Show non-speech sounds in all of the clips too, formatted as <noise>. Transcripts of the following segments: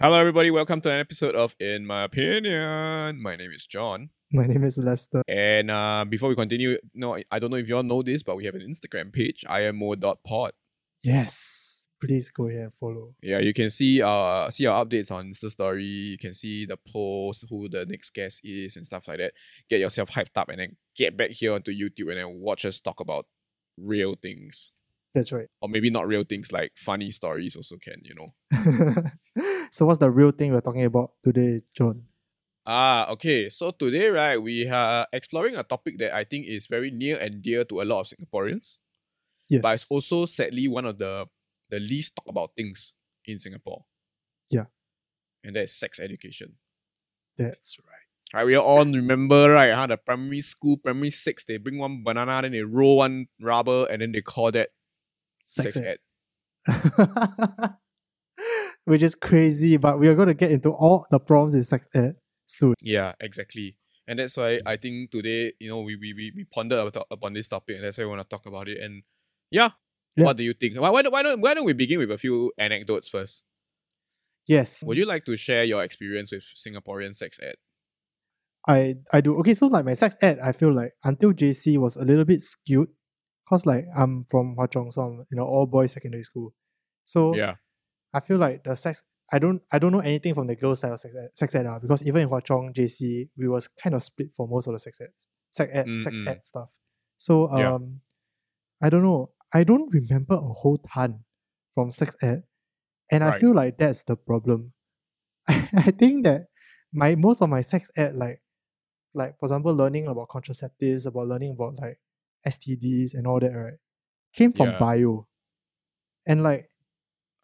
Hello, everybody. Welcome to an episode of In My Opinion. My name is John. My name is Lester. And uh, before we continue, no, I don't know if you all know this, but we have an Instagram page, imo.pod. Yes. Please go ahead and follow. Yeah, you can see uh see our updates on Insta Story. You can see the post, who the next guest is, and stuff like that. Get yourself hyped up, and then get back here onto YouTube and then watch us talk about real things, That's right. or maybe not real things like funny stories. Also can you know. <laughs> so what's the real thing we're talking about today, John? Ah, okay. So today, right, we are exploring a topic that I think is very near and dear to a lot of Singaporeans, Yes. but it's also sadly one of the the least talked about things in Singapore. Yeah. And that's sex education. That's right. Right, we all remember, right? Huh? The primary school, primary six, they bring one banana, then they roll one rubber, and then they call that sex, ed. <laughs> Which is crazy, but we are going to get into all the problems in sex ed soon. Yeah, exactly. And that's why I think today, you know, we we, we, we pondered about, upon this topic, and that's why we want to talk about it. And yeah, Yeah. what do you think? Why, why, don't- why, don't, why don't we begin with a few anecdotes first? Yes. Would you like to share your experience with Singaporean sex ed? I I do. Okay, so like my sex ed, I feel like until JC was a little bit skewed. Cause like I'm from Hwa Chong, so I'm in an all boys secondary school. So Yeah. I feel like the sex I don't I don't know anything from the girls side of sex ed, sex ed ah, because even in Hwa Chong JC we was kind of split for most of the sex ed sex ed sex Mm, mm. ed stuff. So um Yeah. I don't know. I don't remember a whole ton from sex ed. And I feel like that's the problem. <laughs> I think that my most of my sex ed like like for example learning about contraceptives, about learning about like STDs and all that, right? Came from Yeah. bio. And like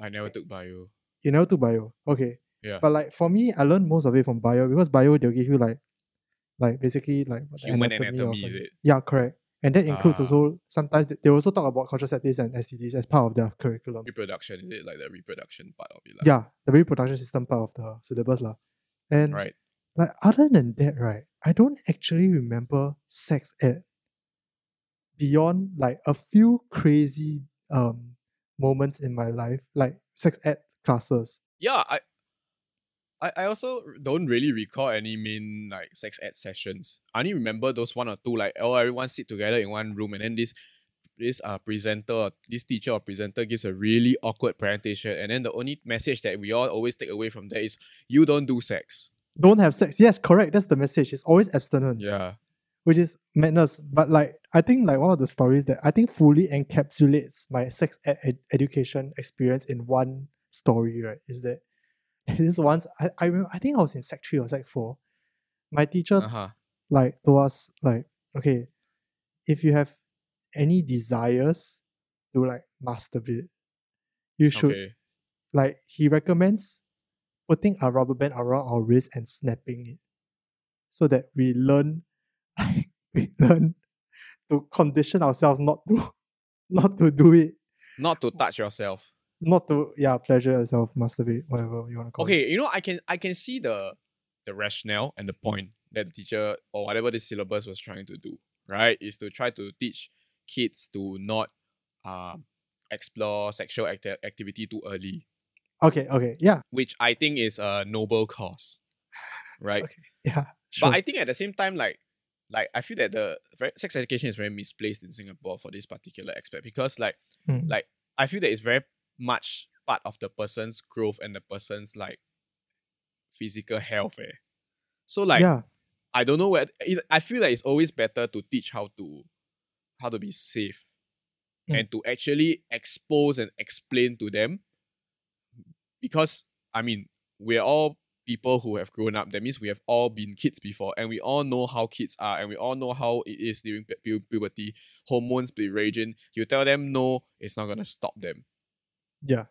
I never took bio. you never took bio. Okay. Yeah. But like for me, I learned most of it from bio because bio they'll give you like like basically like Human of anatomy, is it? Yeah, correct. And that includes Ah. also sometimes they, they also talk about contraceptives and STDs as part of their curriculum. Reproduction, is it? Like the reproduction part of it. Like, Yeah, the reproduction system part of the syllabus. lah. And Right. like other than that, right, I don't actually remember sex ed beyond like a few crazy um moments in my life, like sex ed classes. Yeah, I, I I also don't really recall any main like sex ed sessions. I only remember those one or two like oh everyone sit together in one room and then this this uh presenter this teacher or presenter gives a really awkward presentation and then the only message that we all always take away from that is you don't do sex. Don't have sex. Yes, correct. That's the message. It's always abstinence. Yeah. Which is madness. But like I think like one of the stories that I think fully encapsulates my sex ed- ed- education experience in one story, right? Is that <laughs> this once I, I remember I think I was in sec three or sec four. My teacher Uh-huh. like told us like okay if you have any desires to like masturbate you should Okay. like he recommends putting a rubber band around our wrist and snapping it so that we learn we learn to condition ourselves not to <laughs> not to do it Not to touch yourself. not to yeah pleasure yourself masturbate whatever you want to call it Okay, you know, I can I can see the the rationale and the point that the teacher or whatever the syllabus was trying to do, right? Is to try to teach kids to not um explore sexual acti- activity too early, okay okay yeah which I think is a noble cause. Right? <laughs> Okay. yeah sure. But I think at the same time, like like I feel that the very, sex education is very misplaced in Singapore for this particular aspect because like Mm. like I feel that it's very much part of the person's growth and the person's like physical health. Eh. So like yeah I don't know where it, I feel like it's always better to teach how to how to be safe Mm. and to actually expose and explain to them because I mean we're all people who have grown up that means we have all been kids before and we all know how kids are and we all know how it is during pu- pu- puberty. Hormones be raging. You tell them no it's not gonna stop them. Yeah.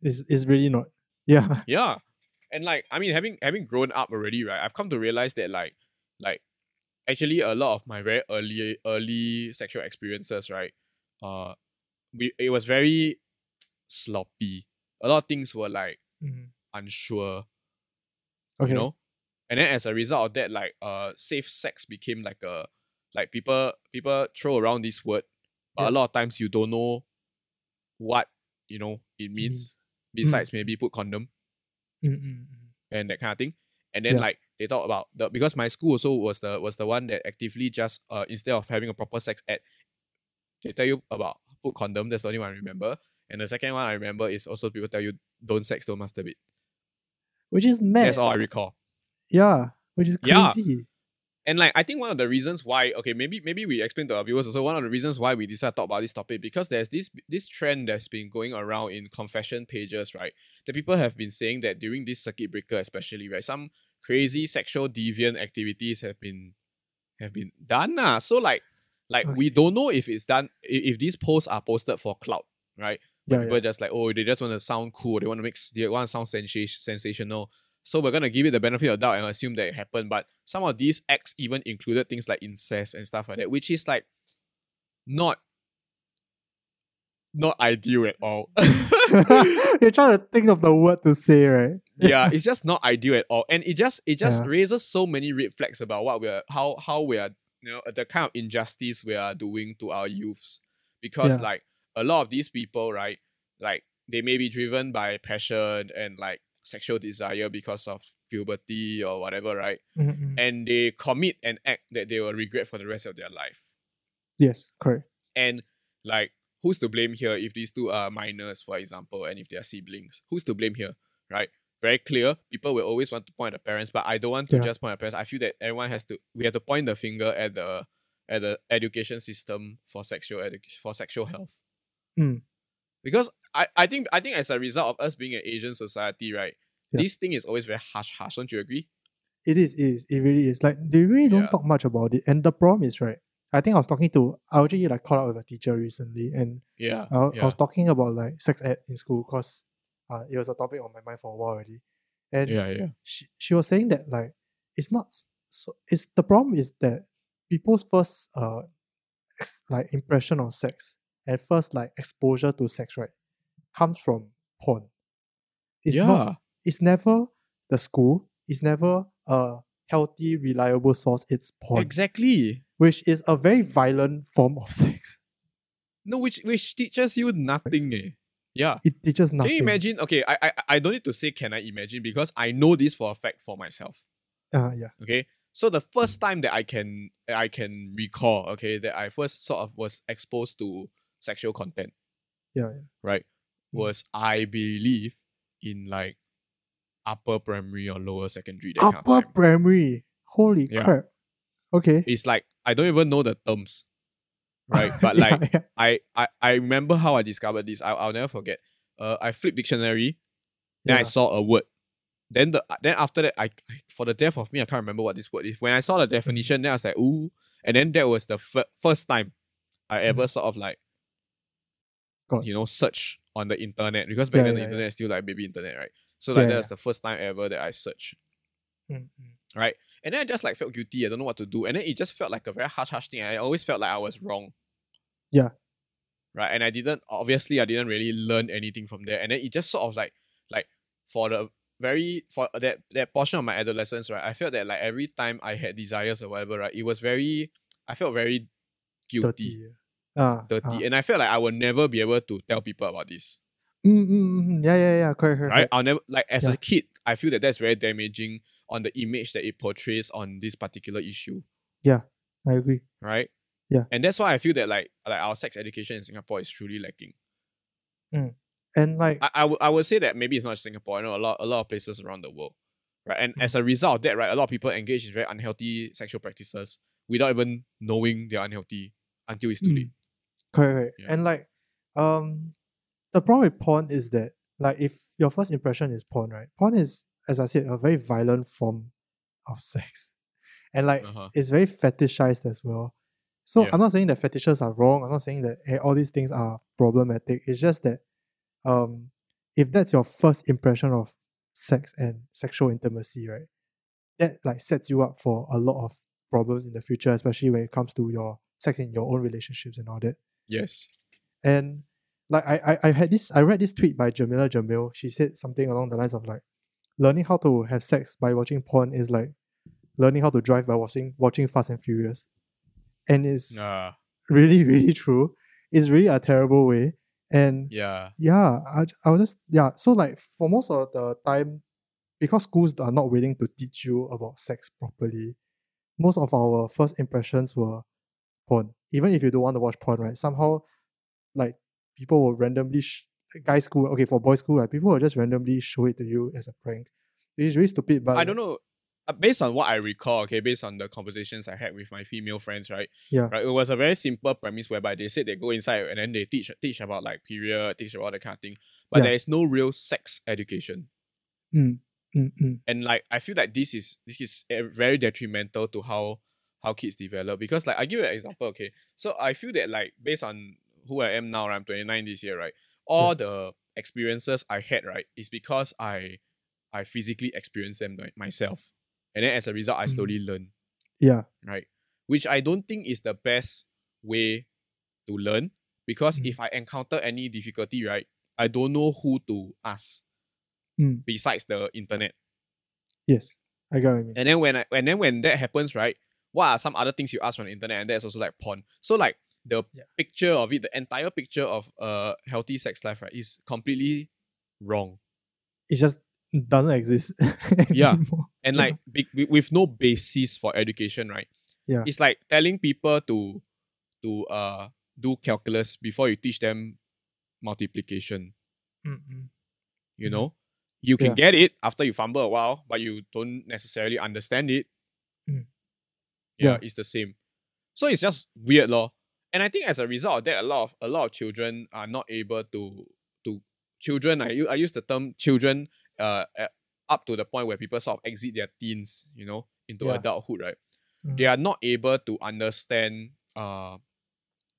It's, it's really not. Yeah. <laughs> Yeah. And like i mean having having grown up already right i've come to realize that like like actually a lot of my very early early sexual experiences right uh we it was very sloppy. A lot of things were like Mhm. unsure okay you know and then as a result of that like uh safe sex became like a like people people throw around this word but Yeah. a lot of times you don't know what you know it means means. besides maybe put condom Mm, mm, mm. and that kind of thing. And then Yeah. like they talk about the because my school also was the was the one that actively just uh instead of having a proper sex ed, they tell you about put condom. That's the only one I remember. And the second one I remember is also people tell you don't sex, don't masturbate. Which is mad. That's all I recall. Yeah, which is Yeah. crazy. And like I think one of the reasons why okay maybe maybe we explain to our viewers also one of the reasons why we decided to talk about this topic because there's this this trend that's been going around in confession pages right that people have been saying that during this circuit breaker especially right some crazy sexual deviant activities have been have been done nah. so like like we don't know if it's done i- if these posts are posted for clout right Yeah, people yeah. just like oh they just want to sound cool they want to make they want to sound sensation sensational so we're gonna give it the benefit of doubt and assume that it happened but some of these acts even included things like incest and stuff like that which is like not not ideal at all <laughs> <laughs> You're trying to think of the word to say, right? <laughs> yeah it's just not ideal at all and it just it just Yeah. raises so many red flags about what we're how how we are you know the kind of injustice we are doing to our youths because like a lot of these people right like they may be driven by passion and like sexual desire because of puberty or whatever right Mm, mm. and they commit an act that they will regret for the rest of their life Yes, correct. and like who's to blame here if these two are minors for example and if they are siblings who's to blame here right very clear people will always want to point at the parents but i don't want to Yeah. just point at parents i feel that everyone has to we have to point the finger at the at the education system for sexual edu- for sexual health Mm. because I, I think i think as a result of us being an asian society right Yeah. this thing is always very harsh harsh don't you agree It is, it is, it really is. Like they really don't Yeah. talk much about it. And the problem is, right? I think I was talking to I actually like caught up with a teacher recently and yeah I, I was talking about like sex ed in school because uh, it was a topic on my mind for a while already. And yeah yeah she, she was saying that like it's not so it's the problem is that people's first uh ex- like impression of sex and first like exposure to sex right comes from porn. It's yeah not it's never the school, it's never a healthy, reliable source, it's porn. exactly Which is a very violent form of <laughs> sex. no which which teaches you nothing eh. yeah It teaches nothing. Can you imagine? Okay, I, I I don't need to say can I imagine because I know this for a fact for myself. Uh, yeah. Okay. So the first time that I can I can recall, okay, that I first sort of was exposed to sexual content, Yeah, yeah. right? Mm. Was I believe in like upper primary or lower secondary that kind of Upper primary. Holy Yeah. crap. Okay. It's like I don't even know the terms. Right. <laughs> But Yeah, like yeah. I, I I remember how I discovered this. I, I'll never forget. Uh I flipped dictionary Then I saw a word. Then the then after that, I, I for the death of me, I can't remember what this word is. When I saw the definition, then I was like, ooh. And then that was the fir- first time I ever sort of like, Mm-hmm. You know, search on the internet because back Yeah, then the yeah, internet yeah. is still like baby internet, right? So like Yeah, that yeah. was the first time ever that I searched, Mm, mm. right? And then I just like felt guilty. I don't know what to do. And then it just felt like a very harsh, harsh thing. I always felt like I was wrong. Yeah. Right. And I didn't obviously I didn't really learn anything from there. And then it just sort of like like for the very for that that portion of my adolescence, right? I felt that like every time I had desires or whatever, right, it was very I felt very guilty, Dirty. Ah, dirty, ah. and I felt like I would never be able to tell people about this. Mm, mm, mm, mm. Yeah, yeah, yeah. Correct, correct. Right? I'll never like as Yeah. a kid, I feel that that's very damaging on the image that it portrays on this particular issue. Yeah, I agree. Right? Yeah. And that's why I feel that like like our sex education in Singapore is truly lacking. And like, I, I, would, would say that maybe it's not just Singapore, I know a lot a lot of places around the world. Right. And Mm. as a result of that, right, a lot of people engage in very unhealthy sexual practices without even knowing they're unhealthy until it's too Mm. late. Correct, correct. Yeah. And like, um, the problem with porn is that like if your first impression is porn, right? Porn is, as I said, a very violent form of <laughs> sex, and like Uh-huh. it's very fetishized as well. So Yeah. I'm not saying that fetishes are wrong. I'm not saying that eh, all these things are problematic. It's just that, um, if that's your first impression of sex and sexual intimacy, right, that like sets you up for a lot of problems in the future, especially when it comes to your sex in your own relationships and all that. Yes. And like I, I, I had this I read this tweet by Jameela Jamil. She said something along the lines of like learning how to have sex by watching porn is like learning how to drive by watching watching Fast and Furious. And it's Uh, really, really true. It's really a terrible way. And yeah. yeah, I, I was just yeah. So like for most of the time, because schools are not willing to teach you about sex properly, most of our first impressions were porn. Even if you don't want to watch porn, right? Somehow, like people will randomly sh- guys school okay for boys school, like people will just randomly show it to you as a prank. It's really stupid, but I don't know. Uh, based on what I recall, okay, based on the conversations I had with my female friends, right? Yeah. Right. It was a very simple premise whereby they said they go inside and then they teach teach about like period, teach about that kind of thing. But Yeah. there is no real sex education. Mm, mm, mm. and like I feel like this is this is eh, very detrimental to how how kids develop because like I give you an example okay so I feel that like based on who I am now right, I'm 29 this year right all the experiences I had right is because I I physically experienced them like, myself and then as a result I Mhm. slowly learn yeah, right which I don't think is the best way to learn because Mm. if I encounter any difficulty right I don't know who to ask Mm. besides the internet yes, I you mean. And then when I, and then when that happens, right? What are some other things you ask on the internet? And that's also like porn. So like the Yeah. picture of it, the entire picture of a healthy sex life, right, is completely wrong. It just doesn't exist. <laughs> Yeah. And like be, wi- with no basis for education, right? Yeah. It's like telling people to to uh do calculus before you teach them multiplication. Mm, mm. You know? You can Yeah. get it after you fumble a while, but you don't necessarily understand it. Yeah, Yeah. it's the same. So it's just weird, law. And I think as a result of that, a lot of a lot of children are not able to to children. I use the term children uh uh, up to the point where people sort of exit their teens, you know, into Yeah. adulthood, right? Mm. They are not able to understand uh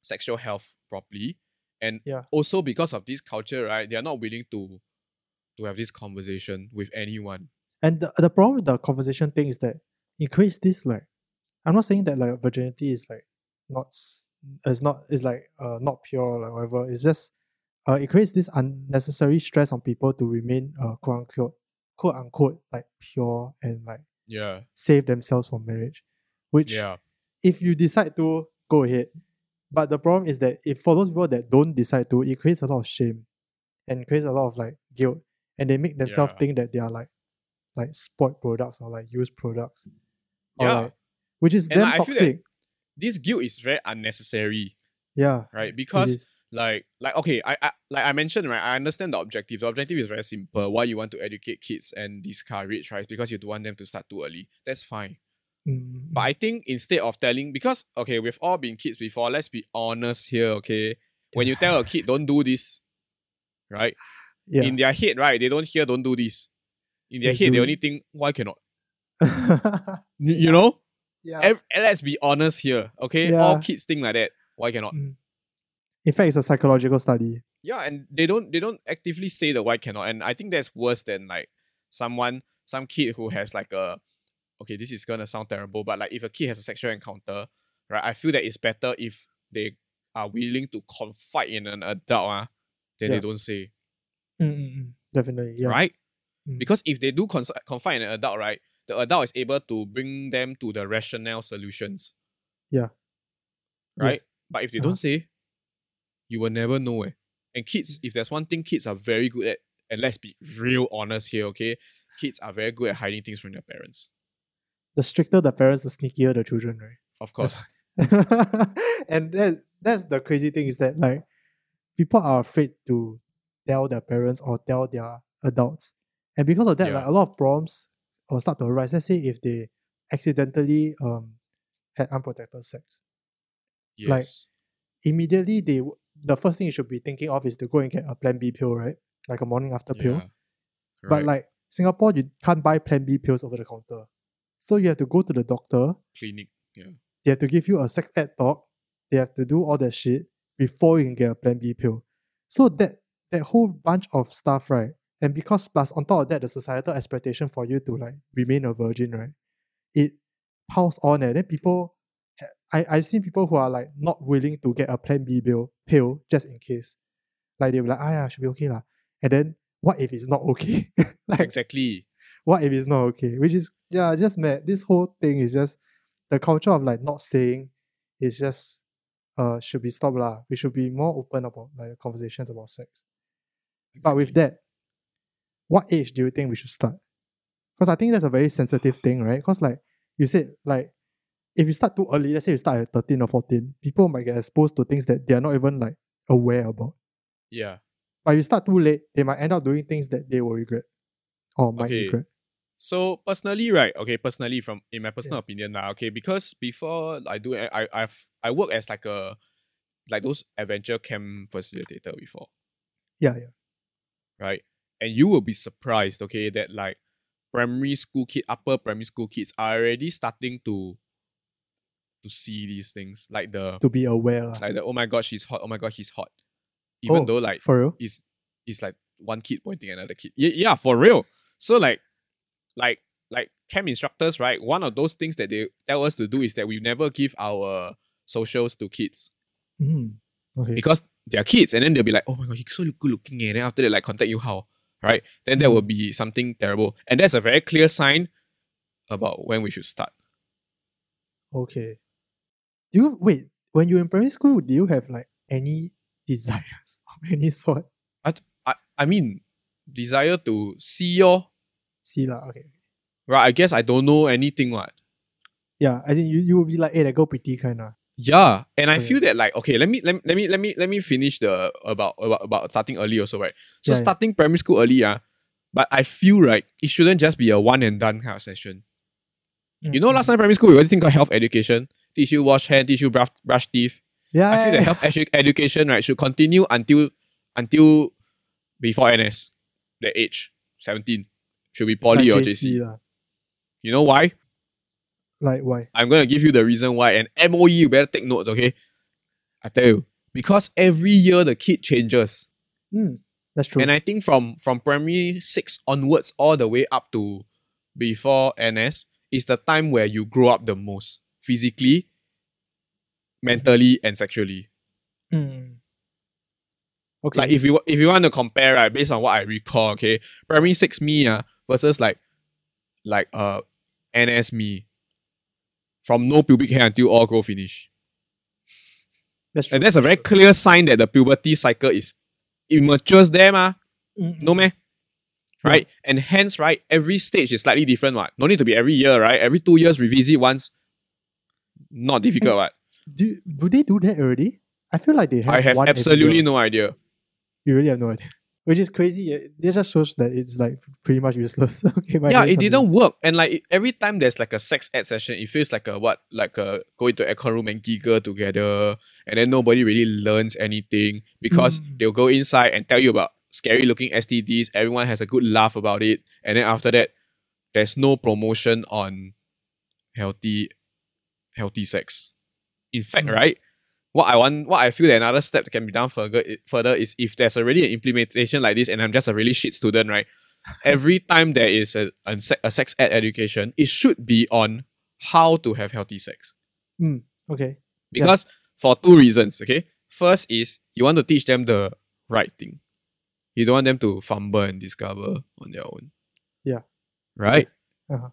sexual health properly. And Yeah. also because of this culture, right, they are not willing to to have this conversation with anyone. And the, the problem with the conversation thing is that it creates this like I'm not saying that like virginity is like not is not is like uh not pure or like whatever. It's just uh it creates this unnecessary stress on people to remain uh quote unquote quote unquote like pure and like Yeah. save themselves from marriage. Which Yeah. if you decide to go ahead. But the problem is that if for those people that don't decide to, it creates a lot of shame and creates a lot of like guilt. And they make themselves Yeah. think that they are like like spoiled products or like used products. Or Yeah. like, which is And damn I feel that toxic. This guilt is very unnecessary, yeah. right? Because like like okay I, I like i mentioned right i understand the objective. The objective is very simple why you want to educate kids and discourage right because you don't want them to start too early. That's fine. Mm, but i think instead of telling because okay we've all been kids before let's be honest here okay? When you tell a kid don't do this right <sighs> yeah. in their head right they don't hear don't do this. In their They head they only think why cannot? <laughs> You you know yeah. Ev- let's be honest here okay Yeah. all kids think like that why cannot Mm. In fact, it's a psychological study. Yeah, and they don't they don't actively say the why cannot, and I think that's worse than like someone some kid who has like a okay this is gonna sound terrible, but like if a kid has a sexual encounter, right? I feel that it's better if they are willing to confide in an adult, ah, than Yeah. they don't say, Mm, mm, mm. Definitely. Yeah. right? Mm. Because if they do cons- confide in an adult, right, the adult is able to bring them to the rational solutions. Yeah. Right. Yes. But if they Uh-huh. don't say, you will never know. Eh. And kids, if there's one thing kids are very good at, and let's be real honest here, okay? Kids are very good at hiding things from their parents. The stricter the parents, the sneakier the children, right? Of course. <laughs> and that that's the crazy thing is that like people are afraid to tell their parents or tell their adults. And because of that, Yeah. like a lot of problems will start to arise. Let's say if they accidentally um had unprotected sex. Yes. like, Immediately they the first thing you should be thinking of is to go and get a plan B pill, right? Like a morning after pill. Yeah. But like Singapore, you can't buy plan B pills over the counter. So you have to go to the doctor, clinic. Yeah. they have to give you a sex ed talk, they have to do all that shit before you can get a plan B pill. So that that whole bunch of stuff, right? And because plus on top of that, the societal expectation for you to like remain a virgin, right? It piles on and then people I, I've seen people who are like not willing to get a plan B bill pill just in case. Like they were like, ah yeah, should be okay lah. And then what if it's not okay? <laughs> like Exactly. what if it's not okay? Which is yeah, just mad. This whole thing is just the culture of like not saying is just uh should be stopped lah. We should be more open about like conversations about sex. But with that, what age do you think we should start? because I think that's a very sensitive thing, right? Because like you said, like if you start too early, let's say you start at 13 or 14, people might get exposed to things that they are not even like aware about. Yeah. But if you start too late, they might end up doing things that they will regret or might Okay. regret. So personally, right? Okay, personally, from in my personal opinion, now, okay, because before I do, I I I've I work as like a like those adventure camp facilitator before, Yeah, yeah. right? And you will be surprised, okay, that like primary school kid, upper primary school kids are already starting to to see these things, like the To be aware. like the oh my god, she's hot, oh my god, he's hot, even Oh, though like For real? is is like one kid pointing at another kid. Yeah, yeah, for real. So like, like, like camp instructors, right? One of those things that they tell us to do is that we never give our socials to kids Mm. Okay. because they're kids, and then they'll be like, "Oh my god, he's so good looking," and then after they like contact you how, right? Then that mm. will be something terrible, and that's a very clear sign about when we should start. Okay. Do you wait, when you were in primary school, do you have like any <laughs> desires of any sort? I I I mean, desire to see your See lah, okay. right. I guess I don't know anything. What? Yeah, I think you, you will be like, hey, that girl pretty kind of. Yeah, and I feel that like okay, let me let, me- let me let me let me finish the about about, about starting early also right. So Yeah, yeah. starting primary school early, yeah. But I feel right, it shouldn't just be a one and done kind of session. You know, mm-hmm. last time primary school we always think of health education, teach you wash hand, teach you brush brush teeth. Yeah, I feel that health edu- education right should continue until until before NS, the age seventeen should be poly or JC. lah. You know why? Like why? I'm gonna give you the reason why. And MOE, you better take notes, okay? I tell you, because every year the kid changes, Mm, that's true. and I think from from primary six onwards, all the way up to before NS, is the time where you grow up the most physically, mentally, and sexually. Mm. Okay. Like if you if you want to compare, right, based on what I recall, okay, primary six me uh, versus like like uh NS me. From no pubic hair until all grow finish. that's true. And that's a very clear sign that the puberty cycle is it matures there, ma. Mm, No meh? Right? And hence, right, every stage is slightly different, what? No need to be every year, right? Every two years revisit once. Not difficult, what? Do do they do that already? I feel like they have. I have one absolutely no idea. You really have no idea. Which is crazy. This just shows that it's like pretty much useless. <laughs> okay, yeah, it didn't work. And like it- every time there's like a sex ed session, it feels like a what? Like a go into aircon room and giggle together. And then nobody really learns anything because Mm. they'll go inside and tell you about scary looking STDs. Everyone has a good laugh about it. And then after that, there's no promotion on healthy healthy sex. In fact, Mm. right? What I want, what I feel that another step that can be done further, further is if there's already an implementation like this, and I'm just a really shit student, right? <laughs> Every time there is a, a, a sex ed education, it should be on how to have healthy sex. Okay. Because for two reasons, okay? First is you want to teach them the right thing. You don't want them to fumble and discover on their own. Yeah. Right? Uh-huh.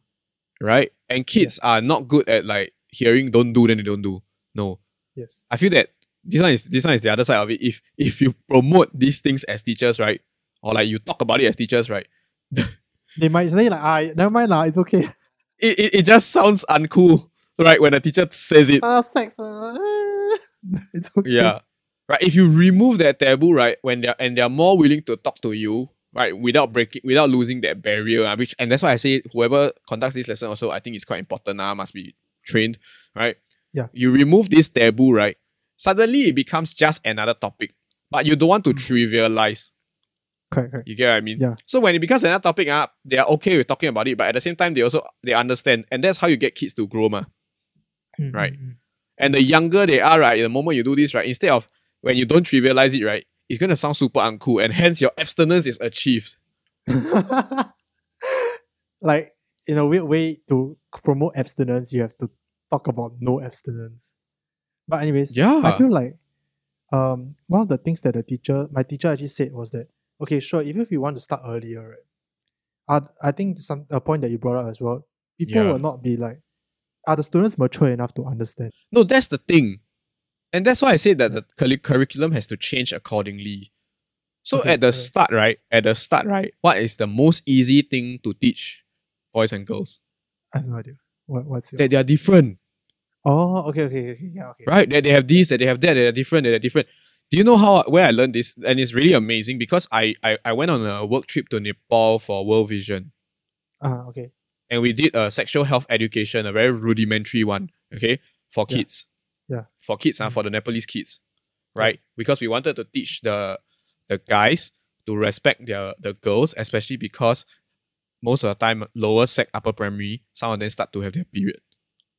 Right? And kids are not good at like hearing don't do, then they don't do. No. Yes. I feel that this one is this one is the other side of it. If if you promote these things as teachers, right? Or like you talk about it as teachers, right? <laughs> They might say like, ah, never mind lah, it's okay. <laughs> It, it, it just sounds uncool, right? When a teacher says it. Ah, sex. uh, <laughs> it's okay. Yeah. Right. If you remove that taboo, right, when they're and they're more willing to talk to you, right, without breaking without losing that barrier, uh, which and that's why I say whoever conducts this lesson also, I think it's quite important, uh, must be trained, right? Yeah. You remove this taboo, right? Suddenly it becomes just another topic. But you don't want to Mm. trivialize. Correct, correct. You get what I mean? Yeah. So when it becomes another topic, uh, they are okay with talking about it, but at the same time they also they understand. And that's how you get kids to grow, ma. Mm, Right. And the younger they are, right, the moment you do this, right, instead of when you don't trivialize it, right, it's gonna sound super uncool, and hence your abstinence is achieved. <laughs> like in a weird way to promote abstinence, you have to talk about no abstinence. But anyways, Yeah. I feel like um one of the things that the teacher my teacher actually said was that okay, sure, even if you want to start earlier, right? I I think some a point that you brought up as well, people Yeah. will not be like are the students mature enough to understand? No, that's the thing. And that's why I say that the curri- curriculum has to change accordingly. So Okay, at the okay. start, right? At the start, right? What is the most easy thing to teach boys and girls. I have no idea. What what's your That they are different, Oh, okay, okay, okay, yeah, okay. right? That they have these, that they have that, that they're different, that they're different. Do you know how where I learned this? And it's really amazing because I I, I went on a work trip to Nepal for World Vision. Uh, okay. and we did a sexual health education, a very rudimentary one, okay, for kids. Yeah. For kids, uh, Mhm. for the Nepalese kids, right? Because we wanted to teach the the guys to respect their the girls, especially because most of the time, lower sec, upper primary, some of them start to have their period,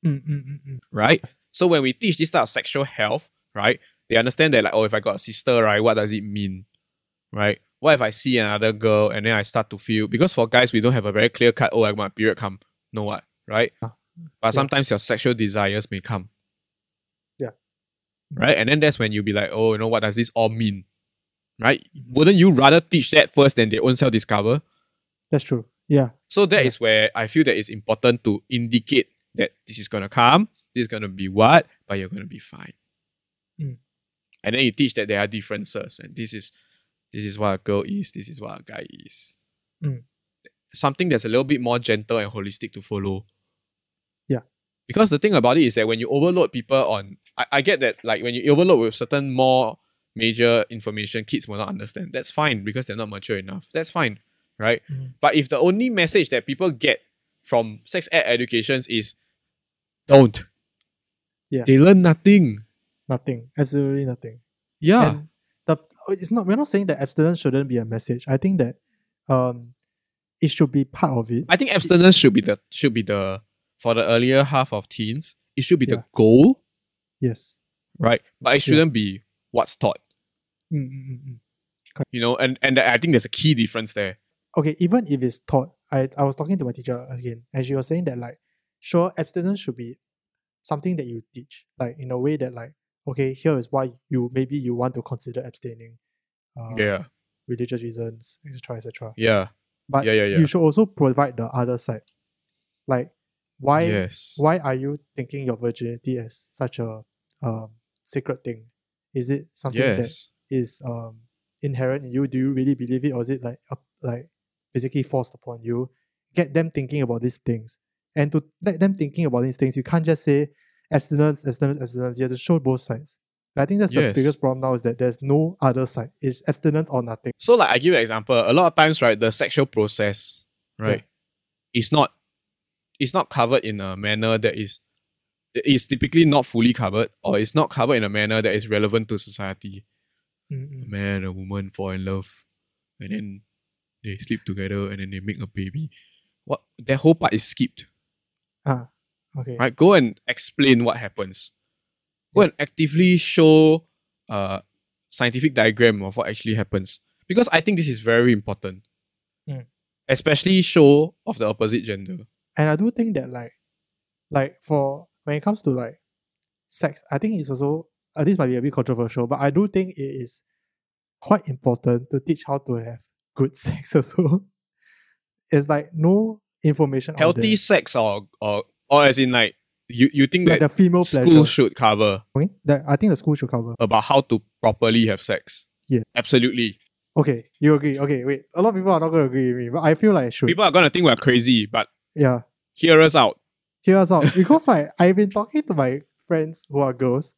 Mm, mm, mm, mm. right? So when we teach this type of sexual health, right, they understand that like, oh, if I got a sister, right, what does it mean, right? What if I see another girl and then I start to feel because for guys we don't have a very clear cut. Oh, I my period come. No what, right? Ah, But yeah. sometimes your sexual desires may come. Yeah. Right, and then that's when you'll be like, oh, you know, what does this all mean? Right? Wouldn't you rather teach that first than they own self discover? That's true. Yeah. So that is Yeah. where I feel that it's important to indicate that this is gonna come, this is gonna be what, but you're gonna be fine. Mm. And then you teach that there are differences, and this is this is what a girl is, this is what a guy is. Mm. Something that's a little bit more gentle and holistic to follow. Yeah. Because the thing about it is that when you overload people on I, I get that like when you overload with certain more major information, kids will not understand. That's fine because they're not mature enough. That's fine. Right? Mhm. But if the only message that people get from sex ed educations is don't, Yeah. they learn nothing. Nothing. Absolutely nothing. Yeah, And the it's not we're not saying that abstinence shouldn't be a message. I think that um it should be part of it. I think abstinence should be the should be the for the earlier half of teens. It should be Yeah. the goal, Yes. right? But it shouldn't be what's taught. Mm, mm, mm, mm. You know, and and I think there's a key difference there. Okay, even if it's taught, I, I was talking to my teacher again, and she was saying that like, sure, abstinence should be something that you teach, like in a way that like, okay, here is why you maybe you want to consider abstaining, uh, yeah, religious reasons, etc., etc. yeah, But Yeah, yeah, yeah. you should also provide the other side, like why yes, why are you thinking your virginity as such a um, sacred thing? Is it something that yes, is um inherent in you? Do you really believe it, or is it like uh, like basically forced upon you? Get them thinking about these things, and to let them thinking about these things, you can't just say abstinence, abstinence, abstinence. You have to show both sides. I think that's the biggest problem now is that there's no other side. It's abstinence or nothing. So like I give you an example. A lot of times, right, the sexual process, right, is not it's not covered in a manner that is is typically not fully covered, or it's not covered in a manner that is relevant to society. A Mm-mm. man and a woman fall in love, and then they sleep together, and then they make a baby. What that whole part is skipped. Ah, okay. Right? Go and explain what happens. Go and actively show uh scientific diagram of what actually happens. Because I think this is very important. Mm. Especially show of the opposite gender. And I do think that like like for when it comes to like sex, I think it's also uh, this might be a bit controversial, but I do think it is quite important to teach how to have good <laughs> sex also. it's like no information Healthy sex or or or as in like you, you think Like the female school pleasure. should cover Okay? That I think the school should cover. about how to properly have sex. Yeah. Absolutely. Okay, you agree. Okay, wait. A lot of people are not going to agree with me, but I feel like should. People are gonna think we're crazy, but yeah. hear us out. hear us out <laughs> because like I've been talking to my friends who are girls,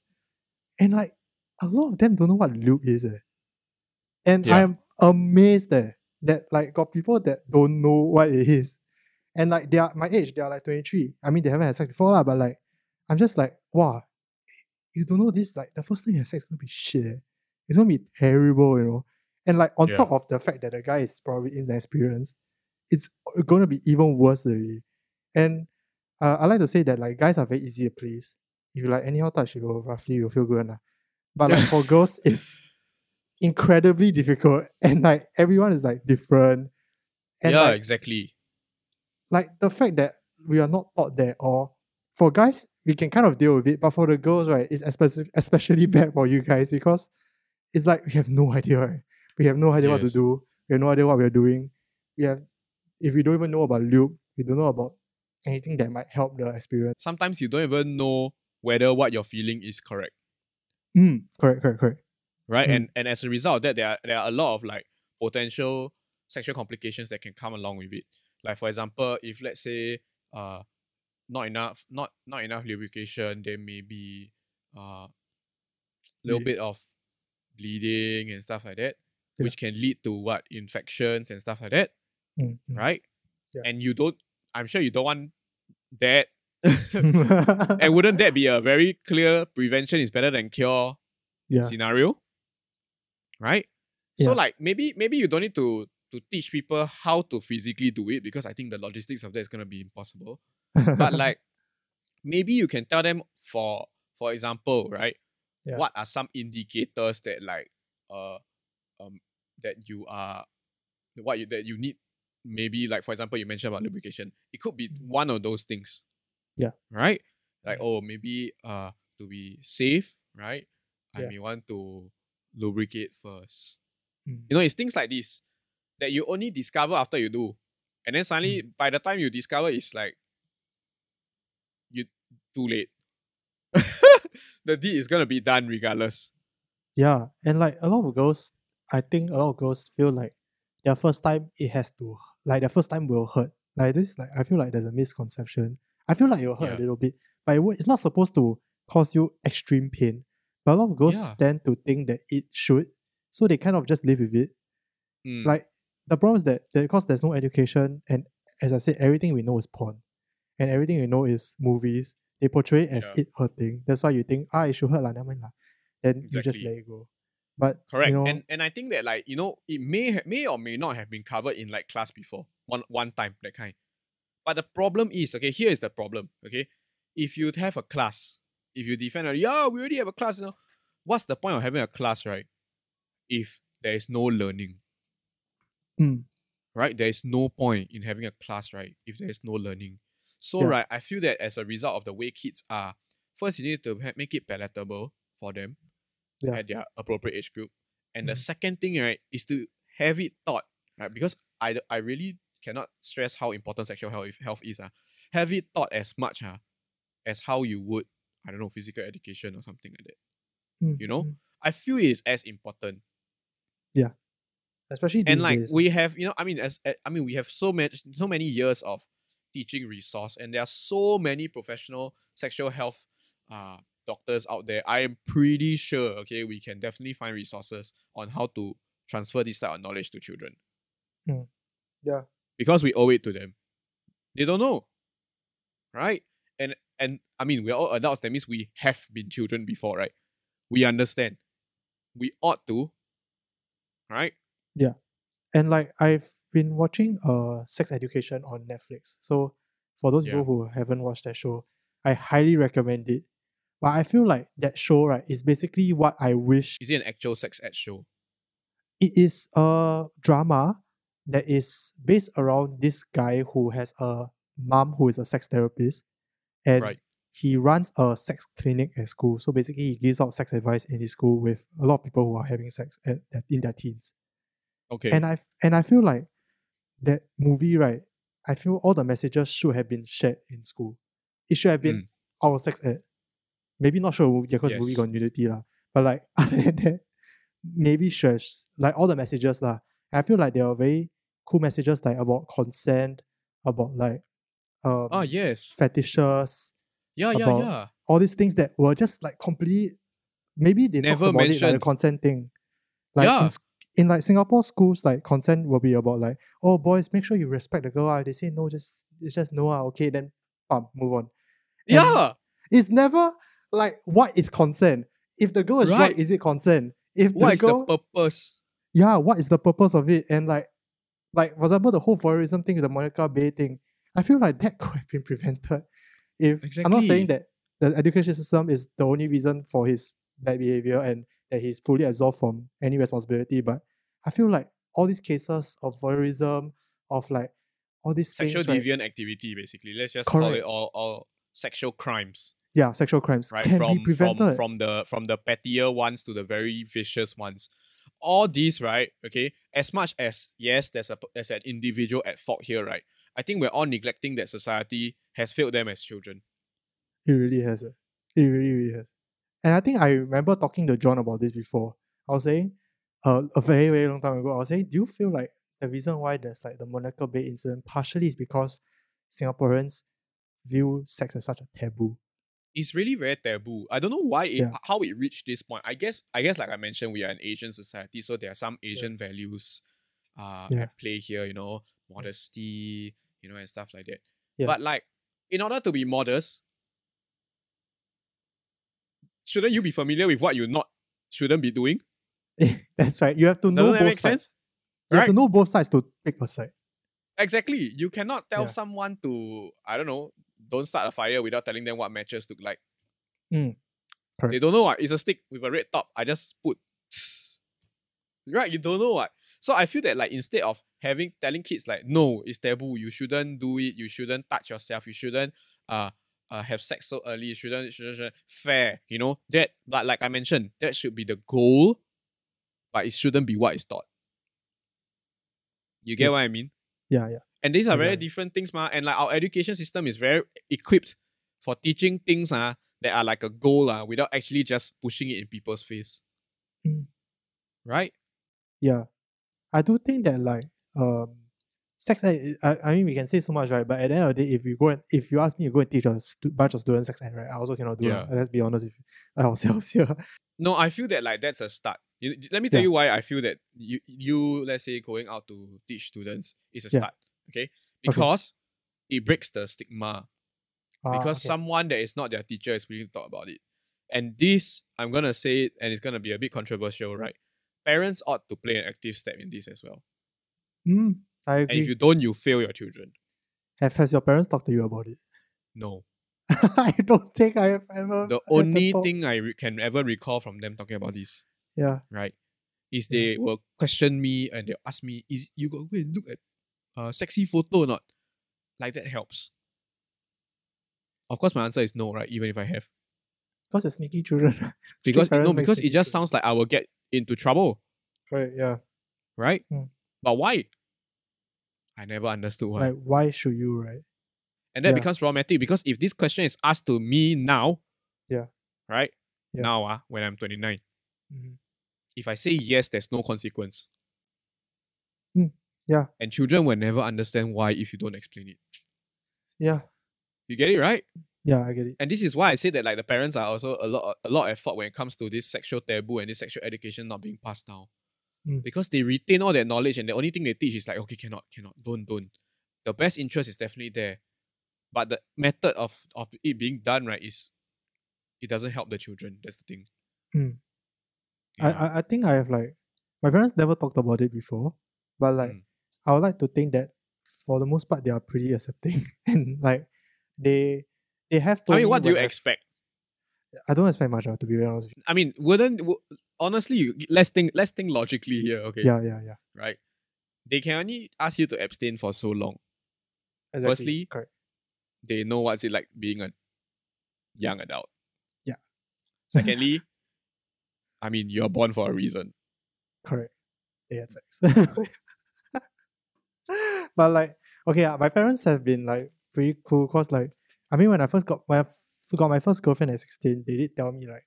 and like a lot of them don't know what lube is, eh. and Yeah. I'm amazed eh, that like got people that don't know what it is, and like they are my age, they are like twenty three. I mean, they haven't had sex before lah, but like I'm just like wow, you don't know this like the first time you have sex is gonna be shit. It's gonna be terrible, you know. And like on Yeah. top of the fact that the guy is probably inexperienced, it's gonna be even worse already. And uh, I like to say that like guys are very easy to please. If you like anyhow touch, you will roughly you'll feel good. lah. But like for <laughs> girls, it's incredibly difficult. And like everyone is like different. And yeah, like, exactly. Like the fact that we are not taught that or for guys we can kind of deal with it but for the girls right it's especially especially <laughs> bad for you guys because it's like we have no idea right? we have no idea what to do we have no idea what we're doing we have if we don't even know about lube we don't know about anything that might help the experience Sometimes you don't even know whether what you're feeling is correct. mm, correct correct correct right? Mm. And and as a result of that, there are there are a lot of like potential sexual complications that can come along with it. Like for example, if let's say uh not enough not not enough lubrication, there may be uh little Ble- bit of bleeding and stuff like that, Yeah. which can lead to what infections and stuff like that, Mm, mm. right? Yeah. And you don't. I'm sure you don't want that. <laughs> and <laughs> wouldn't that be a very clear prevention is better than cure yeah. scenario? Right? Yeah. So like maybe maybe you don't need to to teach people how to physically do it because I think the logistics of that is gonna be impossible. <laughs> But like maybe you can tell them for for example, right? Yeah. What are some indicators that like uh um that you are what you that you need maybe like for example you mentioned about lubrication. It could be one of those things. Yeah. Right? Like oh maybe uh to be safe, right? I Yeah. may want to lubricate first. Mm. You know, it's things like this that you only discover after you do. And then suddenly, by the time you discover, it's like you too late. <laughs> the deed is gonna be done regardless. Yeah, and like a lot of girls, I think a lot of girls feel like their first time it has to like their first time will hurt. Like this, like I feel like there's a misconception. I feel like it will hurt Yeah. a little bit, but it, it's not supposed to cause you extreme pain. But a lot of girls Yeah. tend to think that it should, so they kind of just live with it. Mm, Like the problem is that that because there's no education, and as I said, everything we know is porn, and everything we know is movies. They portray it as Yeah. it hurting. That's why you think ah it should hurt lah, never mind lah. Then you just let it go. But correct. you know, and and I think that like you know it may ha- may or may not have been covered in like class before one one time that kind. But the problem is okay. Here is the problem. Okay, if you have a class, if you defend, yeah, we already have a class. You know, what's the point of having a class, right? If there is no learning. Mm. right? There is no point in having a class, right? If there is no learning. So, Yeah. right, I feel that as a result of the way kids are, first you need to make it palatable for them Yeah. at their appropriate age group, and the Mhm. second thing, right, is to have it taught, right? Because I I really cannot stress how important sexual health health is. Uh. Have it taught as much uh, as how you would I don't know physical education or something like that. Mm, you know? mm. I feel it is as important. Especially and like days. we have you know i mean as i mean we have so much so many years of teaching resource and there are so many professional sexual health uh doctors out there. I am pretty sure okay we can definitely find resources on how to transfer this type of knowledge to children. Mm. Yeah. because we owe it to them. They don't know. Right? And and i mean we're all adults. That means we have been children before right? We understand. We ought to. Right and like I've been watching uh sex education on Netflix. So for those Yeah. people who haven't watched that show, I highly recommend it. But I feel like that show right is basically what I wish is it an actual sex ed show it is a drama that is based around this guy who has a mom who is a sex therapist and Right. he runs a sex clinic at school so basically he gives out sex advice in his school with a lot of people who are having sex at, at in their teens okay and i and i feel like that movie right i feel all the messages should have been shared in school it should have been our sex ed maybe not sure movie because movie Yes. got nudity lah. but like <laughs> other than that maybe should like all the messages lah. I feel like there are very cool messages like about consent, about like um Ah, yes. fetishes, Yeah, yeah, yeah. all these things that were just like completely maybe they Never about it like the consent thing. Like Yeah. in, in like Singapore schools, like consent will be about like, oh boys, make sure you respect the girl. Ah. They say no, just it's just no, ah, okay, then bam, move on. And Yeah. It's never like what is consent? If the girl is Right. is it consent? If the What is girl, the purpose? yeah, what is the purpose of it? And like, like for example, the whole voyeurism thing with the Monica Baey thing, I feel like that <laughs> could have been prevented. If I'm not saying that the education system is the only reason for his bad behavior and that he's fully absolved from any responsibility, but I feel like all these cases of voyeurism, of like all these Sexual things, right, deviant activity, basically. Let's just call it all, all sexual crimes. yeah, sexual crimes Right? can from be prevented. from from the from the pettier ones to the very vicious ones. All these, right? Okay. As much as yes, there's a there's an individual at fault here, right? I think we're all neglecting that society has failed them as children. It really has. eh. It really, really has. And I think I remember talking to John about this before. I was saying, uh, a very, very long time ago, I was saying, do you feel like the reason why there's like the Monica Baey incident partially is because Singaporeans view sex as such a taboo. It's really very taboo. I don't know why it Yeah. how it reached this point. I guess I guess like I mentioned, we are an Asian society, so there are some Asian values uh Yeah. at play here, you know, modesty, you know, and stuff like that. Yeah. But like in order to be modest, shouldn't you be familiar with what you not shouldn't be doing? <laughs> That's right. You have to know Doesn't that both make sides. sense? You have to know both sides to pick a side. Exactly. You cannot tell Yeah. someone to, I don't know, don't start a fire without telling them what matches look like. Mm. They don't know what. It's a stick with a red top. I just put. <sniffs> Right? You don't know what. So I feel that like instead of having telling kids like no, it's taboo. You shouldn't do it. You shouldn't touch yourself. You shouldn't uh, uh have sex so early. Shouldn't, shouldn't, shouldn't fair. You know that. But like I mentioned, that should be the goal, but it shouldn't be what is taught. You get Yes. what I mean? Yeah, yeah. And these are very different things, ma. And like our education system is very equipped for teaching things uh, that are like a goal uh, without actually just pushing it in people's face. Mm. Right? Yeah. I do think that like um sex ed I, I mean we can say so much, right? But at the end of the day, if you go and if you ask me to go and teach a stu- bunch of students sex ed, right, I also cannot do Yeah. it. Let's be honest with <laughs> ourselves here. No, I feel that like that's a start. You, let me tell Yeah. you why I feel that you you let's say going out to teach students is a Yeah. start. Okay? Because it breaks the stigma. Ah, because okay. someone that is not their teacher is willing to talk about it. And this, I'm gonna say it, and it's gonna be a bit controversial, right? Parents ought to play an active step in this as well. Mm, I And if you don't, you fail your children. Have has your parents talked to you about it? No. <laughs> I don't think I have ever. The <laughs> only thing I re- can ever recall from them talking about this, Yeah. right, is Yeah. they will question me and they'll ask me, "Is you got go and look at uh sexy photo or not?" Like that helps. Of course, my answer is no, right? Even if I have, Because it's sneaky children. <laughs> Because no, because it just sounds like I will get into trouble, Right, yeah. right? Mm. But why? I never understood why. Like why should you, right? And that Yeah. becomes problematic because if this question is asked to me now, Yeah. right? Yeah. Now, uh, when I'm 29, Mhm. if I say yes, there's no consequence. Mm, yeah. And children will never understand why if you don't explain it. Yeah. You get it, right? Yeah, I get it. And this is why I say that like the parents are also a lot a lot at fault when it comes to this sexual taboo and this sexual education not being passed down. Mm. Because they retain all that knowledge and the only thing they teach is like, okay, cannot, cannot, don't, don't. The best interest is definitely there. But the method of, of it being done, right, is it doesn't help the children. That's the thing. Mm. Yeah. I, I think I have like my parents never talked about it before, but like Mm. I would like to think that for the most part they are pretty accepting <laughs> and like they they have. I mean, what do you expect? I don't expect much, uh, to be very honest. With I mean, wouldn't w- honestly, you, let's think let's think logically here, okay? Yeah, yeah, yeah. Right. They can only ask you to abstain for so long. Exactly. Firstly, correct. They know what's it like being a young adult. Yeah. Secondly, <laughs> I mean, you're born for a reason. Correct. They had sex. <laughs> but like, okay, uh, my parents have been like pretty cool because like, I mean, when I first got when I got my first girlfriend at sixteen, they did tell me like,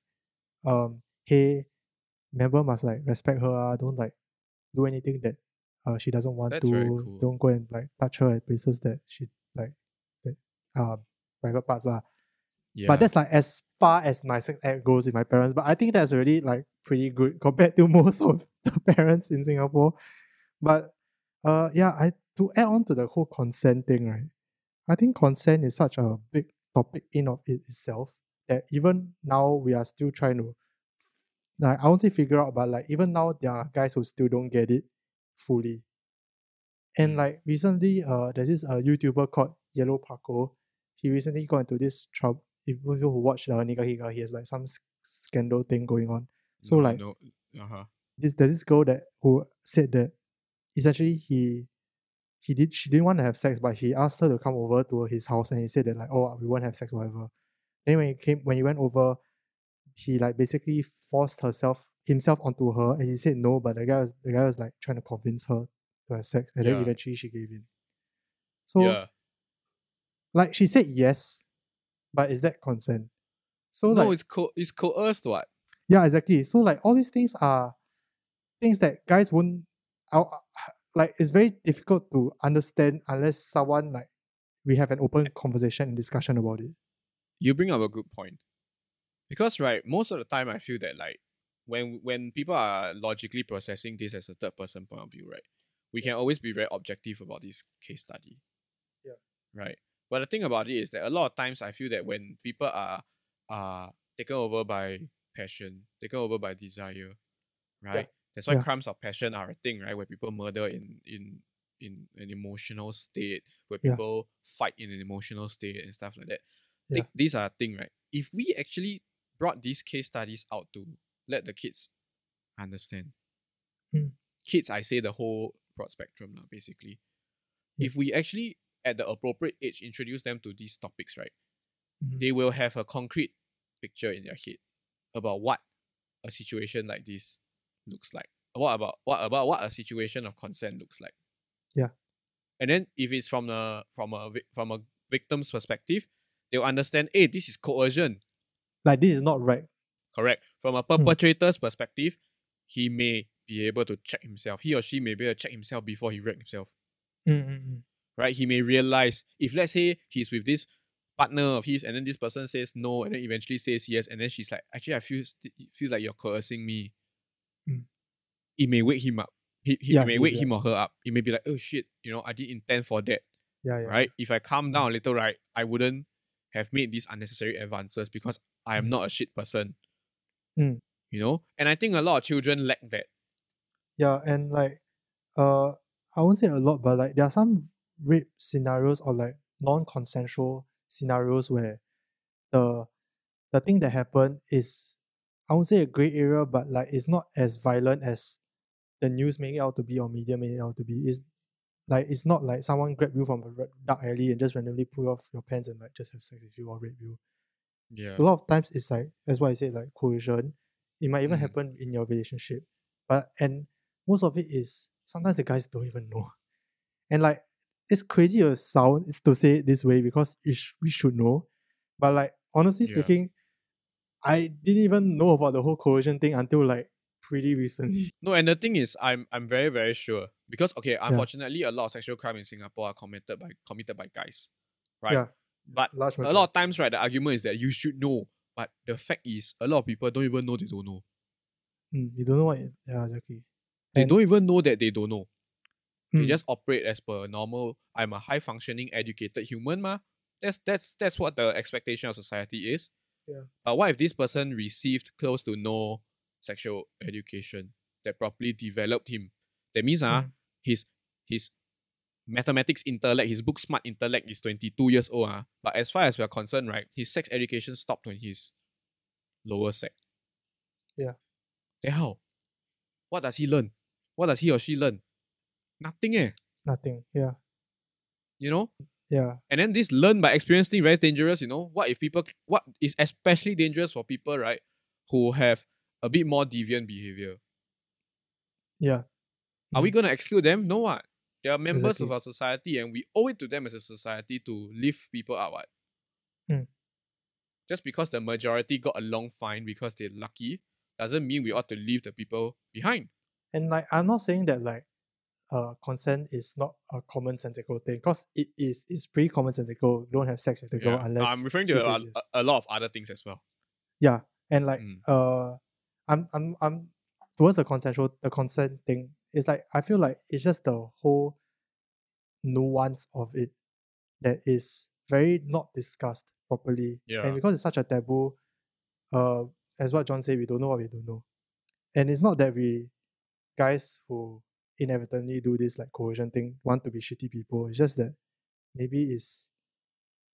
um, hey, member must like respect her. Uh, don't like do anything that uh she doesn't want That's to. cool. Don't go and like touch her at places that she like that uh private parts lah. Yeah. But that's like as far as my sex ed goes with my parents. But I think that's already like pretty good <laughs> compared to most of the <laughs> parents in Singapore. But uh yeah, I to add on to the whole consent thing, right? I think consent is such a big topic in of it itself that even now we are still trying to like I won't say figure out, but like even now there are guys who still don't get it fully. And Mm. like recently, uh, there's this uh YouTuber called Yellow Paco. He recently got into this trouble. If people who watch the Higa, he has like some scandal thing going on. So No, like no, uh-huh. this there's this girl that who said that essentially he he did she didn't want to have sex, but he asked her to come over to his house and he said that like oh we won't have sex whatever. Then when he came when he went over, he like basically forced herself himself onto her and he said no, but the guy was the guy was like trying to convince her to have sex and then eventually she gave in. So yeah. like she said yes, but is that consent? So no, like it's co- it's coerced what? yeah, exactly. So like all these things are things that guys won't. I'll, like it's very difficult to understand unless someone like we have an open conversation and discussion about it. you bring up a good point because right most of the time i feel that like when when people are logically processing this as a third person point of view right we can always be very objective about this case study Yeah. right but the thing about it is that a lot of times i feel that when people are are taken over by passion taken over by desire right that's why Yeah. crimes of passion are a thing right where people murder in in in an emotional state where Yeah. people fight in an emotional state and stuff like that Yeah. think these are a thing, right? If we actually brought these case studies out to let the kids understand, Mm. kids, I say the whole broad spectrum now, basically. Yeah. If we actually, at the appropriate age, introduce them to these topics, right, Mhm. they will have a concrete picture in their head about what a situation like this looks like. What about what about what a situation of consent looks like? Yeah. And then if it's from a from a from a victim's perspective, they'll understand, hey, this is coercion. Like this is not right. Correct. From a perpetrator's perspective, he may be able to check himself. He or she may be able to check himself before he wreck himself. Mm, mm, mm. Right? He may realize if let's say he's with this partner of his and then this person says no and then eventually says yes and then she's like, actually I feel st- feels like you're coercing me. Mm. It may wake him up. He, he Yeah, may he- wake yeah. him or her up. It may be like, oh shit, you know, I didn't intend for that. Yeah, yeah. Right? If I calm down a little, right, I wouldn't have made these unnecessary advances because I am Mm. not a shit person. Mm. You know? And I think a lot of children lack that. Yeah, and like uh I won't say a lot, but like there are some rape scenarios or like non-consensual scenarios where the the thing that happened is I won't say a grey area, but like it's not as violent as the news make it out to be or media make it out to be. It's like it's not like someone grab you from a dark alley and just randomly pull off your pants and like just have sex with you or rape you. Yeah. a lot of times it's like that's why I say like coercion. It might even Mhm. happen in your relationship, but and most of it is sometimes the guys don't even know, and like it's crazy to sound is to say it this way because sh- we should know, but like honestly Yeah. speaking, I didn't even know about the whole coercion thing until like pretty recently. <laughs> No, and the thing is, I'm I'm very very sure because okay, unfortunately, a lot of sexual crime in Singapore are committed by committed by guys, right? Yeah, But large a lot of times, right, the argument is that you should know, but the fact is, a lot of people don't even know they don't know. Mm, you don't know what. It, yeah, exactly. They And- don't even know that they don't know. They Mm, just operate as per normal. I'm a high functioning, educated human, ma. That's that's that's what the expectation of society is. Yeah. But what if this person received close to no sexual education that properly developed him? That means Mm. his his mathematics intellect, his book smart intellect is 22 years old. Ah. But as far as we're concerned, right, his sex education stopped when he's lower sec. Yeah. Then how? What does he learn? What does he or she learn? Nothing eh. nothing. Yeah, You know? Yeah. And then this learn by experience thing very dangerous, you know? What if people what is especially dangerous for people, right, who have a bit more deviant behavior? Yeah. Are we Mm. gonna exclude them? No what? They are members of our society and we owe it to them as a society to lift people up. What? Mm. Just because the majority got along fine because they're lucky doesn't mean we ought to leave the people behind. And like I'm not saying that like uh consent is not a commonsensical thing because it is it's pretty commonsensical. Don't have sex with the girl Yeah. unless I'm referring to a, a, a lot of other things as well. yeah. And like Mm. uh I'm I'm I'm towards the consensual the consent thing. It's like I feel like it's just the whole nuance of it that is very not discussed properly. Yeah. And because it's such a taboo, uh as what John said, we don't know what we don't know. And it's not that we guys who inadvertently do this like coercion thing want to be shitty people. It's just that maybe it's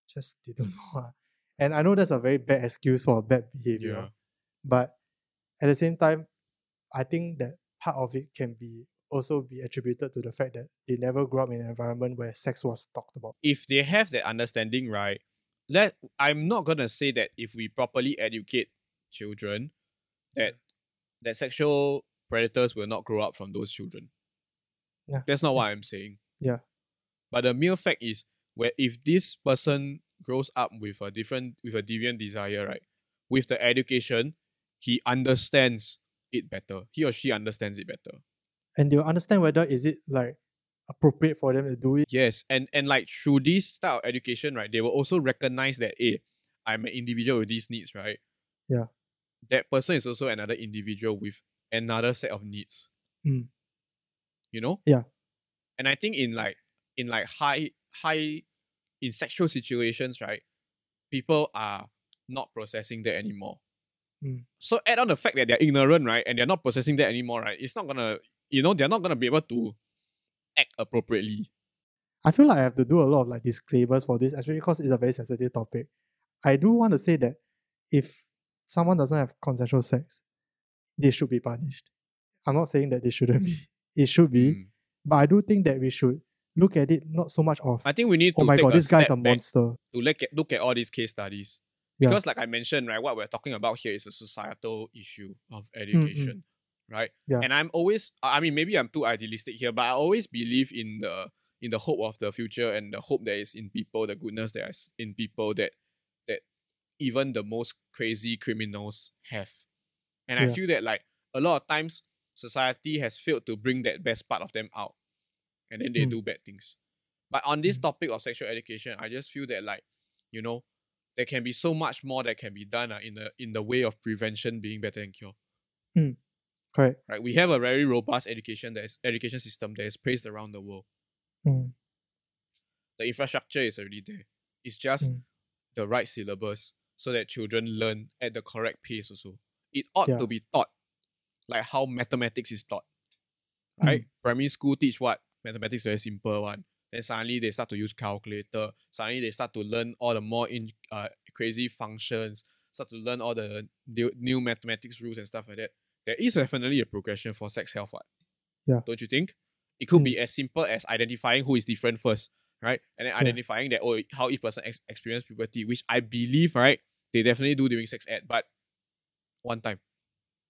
just they don't <laughs> know. And I know that's a very bad excuse for bad behavior. Yeah. But at the same time, I think that part of it can be also be attributed to the fact that they never grew up in an environment where sex was talked about. if they have that understanding, right? Let I'm not gonna say that if we properly educate children, that that sexual predators will not grow up from those children. Yeah. That's not what I'm saying. Yeah. But the mere fact is where if this person grows up with a different with a deviant desire, right? With the education, he understands it better. He or she understands it better. And they'll understand whether is it like appropriate for them to do it. Yes, and and like through this style of education, right, they will also recognize that, hey, I'm an individual with these needs, right? Yeah. That person is also another individual with another set of needs. Mm. You know? Yeah. And I think in like in like high high in sexual situations, right, people are not processing that anymore. Mm. So add on the fact that they're ignorant, right, and they're not processing that anymore, right? It's not gonna, you know, they're not gonna be able to act appropriately. I feel like I have to do a lot of like disclaimers for this, especially because it's a very sensitive topic. I do want to say that if someone doesn't have consensual sex, they should be punished. I'm not saying that they shouldn't be. It should be, Mm. but I do think that we should look at it not so much of I think we need to oh my take god, this guy's a monster. to look at look at all these case studies. Yeah. Because like I mentioned, right, what we're talking about here is a societal issue of mm. education. Right. Yeah. And I'm always I mean maybe I'm too idealistic here, but I always believe in the in the hope of the future and the hope that is in people, the goodness that is in people that that even the most crazy criminals have. And I feel that like a lot of times society has failed to bring that best part of them out. And then they Mm. do bad things. But on this Mm. topic of sexual education, I just feel that like, you know, there can be so much more that can be done uh, in the in the way of prevention being better than cure. Correct. Right? We have a very robust education that is education system that is praised around the world. Mm. The infrastructure is already there. It's just Mm. the right syllabus so that children learn at the correct pace also. It ought Yeah. to be taught like how mathematics is taught. Mm. Right? Primary school teach what? Mathematics very simple one. Then suddenly they start to use calculator. Suddenly they start to learn all the more in uh, crazy functions. Start to learn all the new, new mathematics rules and stuff like that. There is definitely a progression for sex health. What? Yeah. Don't you think? It could Mm. be as simple as identifying who is different first, right? And then Yeah. identifying that oh how each person ex- experience puberty, which I believe, right, they definitely do during sex ed, but one time.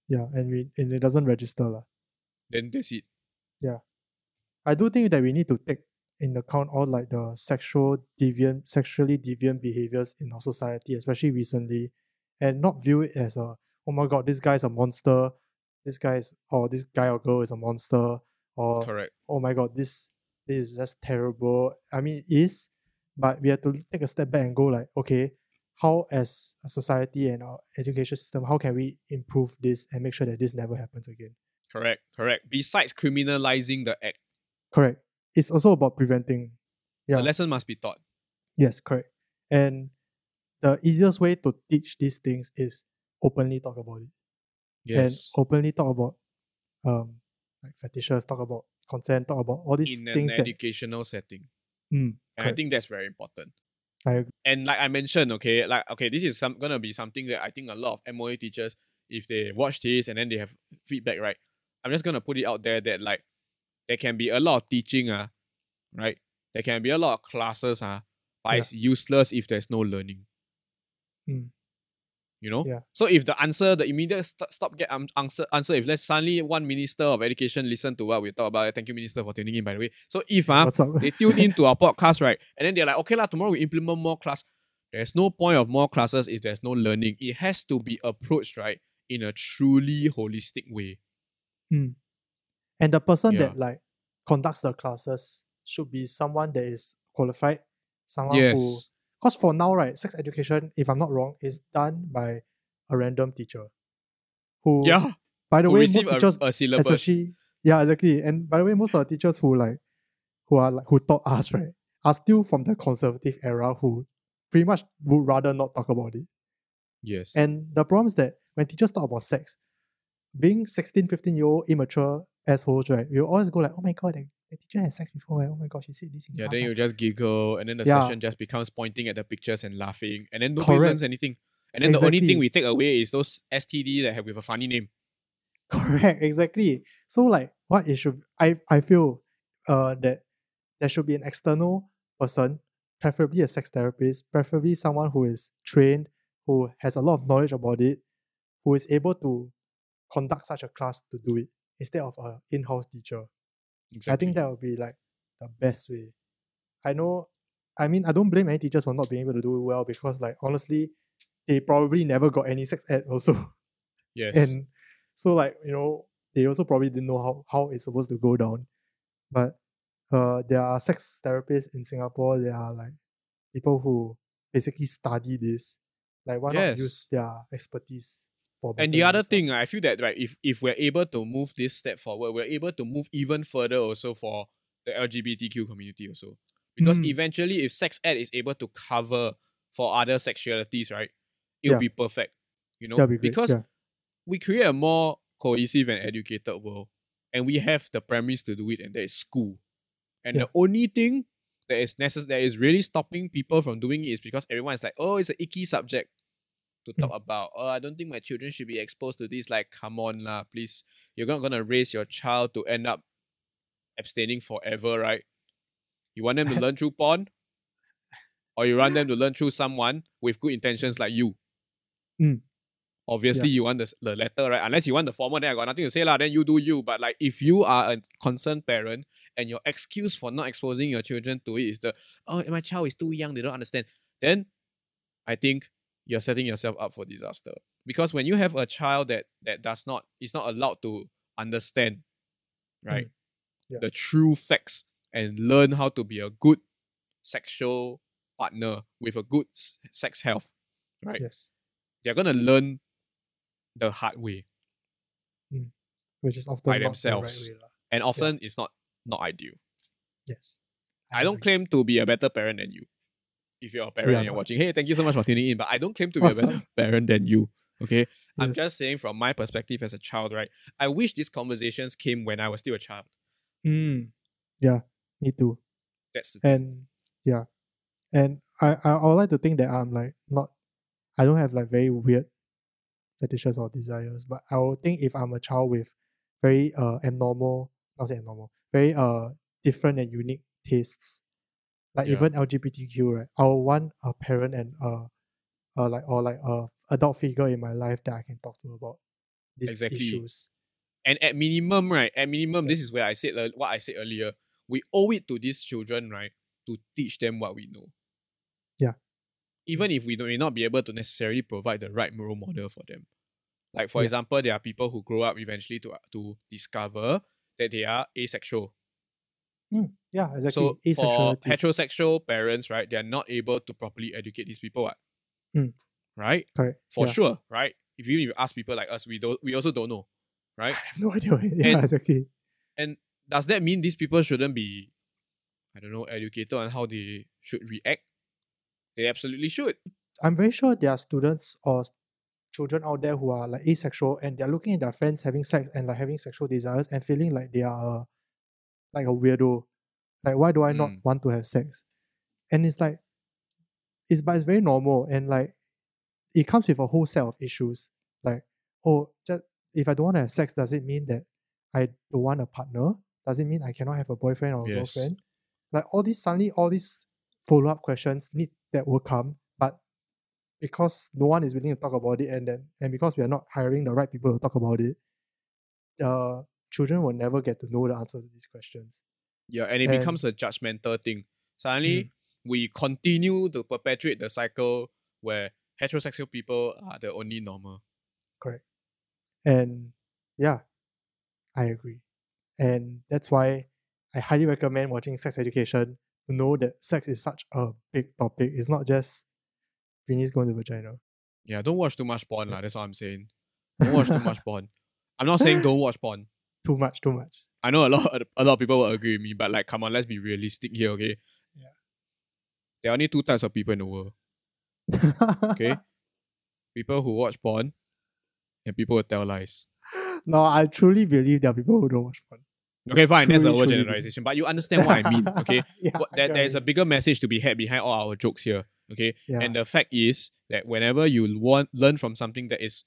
Yeah, and we and it doesn't register lah. Then that's it. Yeah, I do think that we need to take in account all like the sexual deviant, sexually deviant behaviors in our society, especially recently, and not view it as a oh my god, this guy's a monster, this guy's or this guy or girl is a monster, or Correct. oh my god, this this is just terrible. I mean, it is, but we have to take a step back and go like, okay, how as a society and our education system, how can we improve this and make sure that this never happens again? Correct. Correct. Besides criminalizing the act, Correct. It's also about preventing. Yeah. the lesson must be taught. Yes, correct. And the easiest way to teach these things is openly talk about it. Yes. And openly talk about um like fetishes, talk about consent, talk about all these In an things that educational setting. Mm, And I think that's very important. I agree. And like I mentioned, okay, like okay, this is some gonna be something that I think a lot of MOE teachers, if they watch this and then they have feedback, right? I'm just gonna put it out there that like there can be a lot of teaching, uh, right? There can be a lot of classes, uh, but Yeah. it's useless if there's no learning. Mm. You know? Yeah. So if the answer, the immediate st- stop get um, answer answer, if let's suddenly one minister of education listen to what we talk about, thank you, Minister, for tuning in, by the way. So if uh, they tune into our podcast, right? And then they're like, okay, lah, tomorrow we implement more class. There's no point of more classes if there's no learning. It has to be approached, right, in a truly holistic way. Mm. And the person Yeah. that like conducts the classes should be someone that is qualified, someone who yes. Because for now, right, sex education, if I'm not wrong, is done by a random teacher. Who Yeah. by the way, most a, teachers a syllabus. especially yeah exactly and by the way most of the teachers who like who are like who taught us right are still from the conservative era who pretty much would rather not talk about it yes. and the problem is that when teachers talk about sex being 16 15 year old immature assholes right we always go like oh my god eh, the, teacher has sex before eh. oh my god she said this in yeah, class then ah." you just giggle, and then the Yeah. session just becomes pointing at the pictures and laughing, and then nobody Correct. learns anything. And then the only Exactly. thing we take away is those STD that have with a funny name. Correct, exactly. So like what it should I I feel uh that there should be an external person, preferably a sex therapist, preferably someone who is trained, who has a lot of knowledge about it, who is able to conduct such a class to do it instead of a in-house teacher. I think that would be like the best way. I know I mean I don't blame any teachers for not being able to do it well because like honestly, they probably never got any sex ed also. <laughs> yes. and so like you know they also probably didn't know how, how it's supposed to go down but uh, there are sex therapists in Singapore. There are like people who basically study this. Like, why not use their expertise And the other thing, I feel that right, if if we're able to move this step forward, we're able to move even further also for the LGBTQ community also. Because Mm. eventually, if sex ed is able to cover for other sexualities, right, it'll Yeah. be perfect. You know, be great. because yeah. we create a more cohesive and educated world, and we have the premise to do it, and that is school. And Yeah. the only thing that is necessary that is really stopping people from doing it is because everyone is like, oh, it's an icky subject to talk about. Oh, I don't think my children should be exposed to this. Like, come on, lah, please. You're not gonna raise your child to end up abstaining forever, right? You want them to learn <laughs> through porn? Or you want them to learn through someone with good intentions like you? Mm. Obviously, you want the, the latter, right? Unless you want the former, then I got nothing to say, lah. Then you do you. But like, if you are a concerned parent and your excuse for not exposing your children to it is the oh, my child is too young, they don't understand, then I think you're setting yourself up for disaster. Because when you have a child that that does not is not allowed to understand, right, hmm. Yeah. the true facts and learn how to be a good sexual partner with a good sex health, right? Yes. They're gonna learn the hard way, hmm. Which is often by themselves. The right way, and often it's not not ideal. Yes. I don't agree. claim to be a better parent than you. If you're a parent are and you're watching, hey, thank you so much for tuning in. But I don't claim to be a better <laughs> parent than you. Okay. I'm just saying from my perspective as a child, right? I wish these conversations came when I was still a child. Mm. Yeah, me too. That's the thing. And yeah. And I, I I would like to think that I'm like not I don't have like very weird fetishes or desires, but I would think if I'm a child with very uh abnormal not say abnormal, very uh different and unique tastes. Like Yeah. even LGBTQ, right? I want a parent and uh uh like or like a adult figure in my life that I can talk to about these Exactly. issues. And at minimum, right? At minimum, this is where I said ear- what I said earlier. We owe it to these children, right, to teach them what we know. Yeah. Even if we may not be able to necessarily provide the right role model for them. Like for Yeah. example, there are people who grow up eventually to to discover that they are asexual. Yeah, exactly. So for heterosexual parents, right, they are not able to properly educate these people, what? Mm. Right? Correct. For yeah. sure, right? If you, if you ask people like us, we don't we also don't know. Right? <laughs> I have no idea. yeah, And- exactly. does that mean these people shouldn't be, I don't know, educated on how they should react? They absolutely should. I'm very sure there are students or children out there who are like asexual and they're looking at their friends having sex and like having sexual desires and feeling like they are uh, like a weirdo. Like why do I not Mm. want to have sex? And it's like it's but it's very normal and like it comes with a whole set of issues. Like, oh, just if I don't want to have sex, does it mean that I don't want a partner? Does it mean I cannot have a boyfriend or a Yes. girlfriend? Like all these suddenly all these follow up questions need that will come, but because no one is willing to talk about it and then and because we are not hiring the right people to talk about it, the children will never get to know the answer to these questions. Yeah, and it And- becomes a judgmental thing. Suddenly, Mm. we continue to perpetuate the cycle where heterosexual people are the only normal. Correct. And yeah, I agree. And that's why I highly recommend watching Sex Education to know that sex is such a big topic. It's not just penis going to vagina. Yeah, don't watch too much porn, lah. That's what I'm saying. <laughs> Don't watch too much porn. I'm not saying don't watch porn. Too much, too much. I know a lot a lot of people will agree with me, but like come on, let's be realistic here, okay? Yeah. There are only two types of people in the world. Okay? <laughs> people who watch porn and people who tell lies. no, I truly believe there are people who don't watch porn. Okay, fine, that's a Truly, truly overgeneralization, but you understand what I mean, <laughs> okay? yeah, What, there, there's a bigger message to be had behind all our jokes here, okay? mean. And the fact is that whenever you want learn from something that is,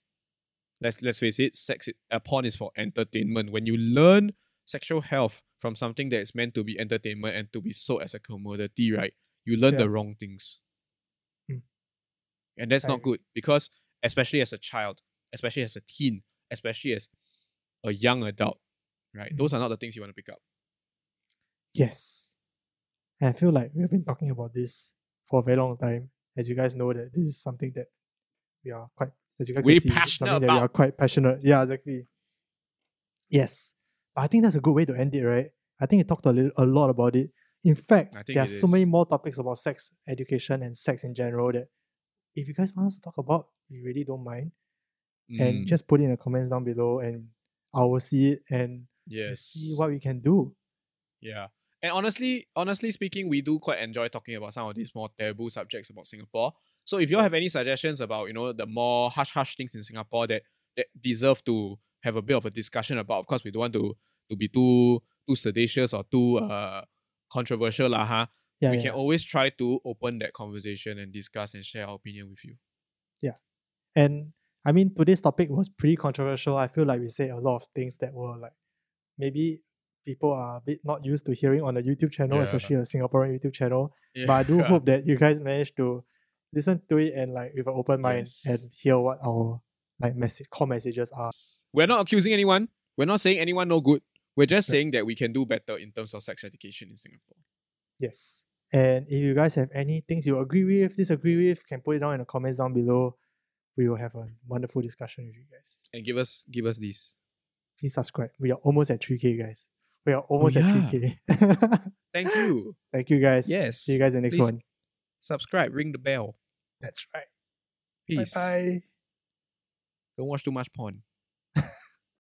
let's let's face it, sex uh, porn is for entertainment. When you learn sexual health from something that is meant to be entertainment and to be sold as a commodity, right? You learn Yeah. the wrong things, Hmm. and that's I not agree. good because especially as a child, especially as a teen, especially as a young adult, right? Hmm. Those are not the things you want to pick up. Yes. And I feel like we've been talking about this for a very long time. As you guys know that this is something that we are quite as you guys We're can see, something that we about. are quite passionate. Yeah, exactly. Yes. But I think that's a good way to end it, right? I think it talked a little a lot about it. In fact, there are so many more topics about sex education and sex in general that if you guys want us to talk about, we really don't mind. And Mm, just put it in the comments down below and I will see it and yes. see what we can do. Yeah. And honestly, honestly speaking, we do quite enjoy talking about some of these more taboo subjects about Singapore. So if you all have any suggestions about, you know, the more hush hush things in Singapore that that deserve to have a bit of a discussion about, of course we don't want to to be too too sedacious or too uh controversial lah, huh? Yeah, we yeah. can always try to open that conversation and discuss and share our opinion with you. Yeah. And I mean, today's topic was pretty controversial. I feel like we said a lot of things that were like maybe people are a bit not used to hearing on the YouTube channel, Yeah. especially a Singaporean YouTube channel. Yeah. But I do <laughs> hope that you guys managed to listen to it and like with an open mind Yes. and hear what our like message core messages are. We're not accusing anyone. We're not saying anyone no good. We're just saying that we can do better in terms of sex education in Singapore. Yes. And if you guys have any things you agree with, disagree with, can put it down in the comments down below. We will have a wonderful discussion with you guys. And give us give us these. Please subscribe. We are almost at 3K, guys. We are oh, almost yeah. at 3K. Thank you. <laughs> Thank you guys. Yes. See you guys in the next Please one. Subscribe, ring the bell. That's right. Peace. Bye bye. Don't watch too much porn.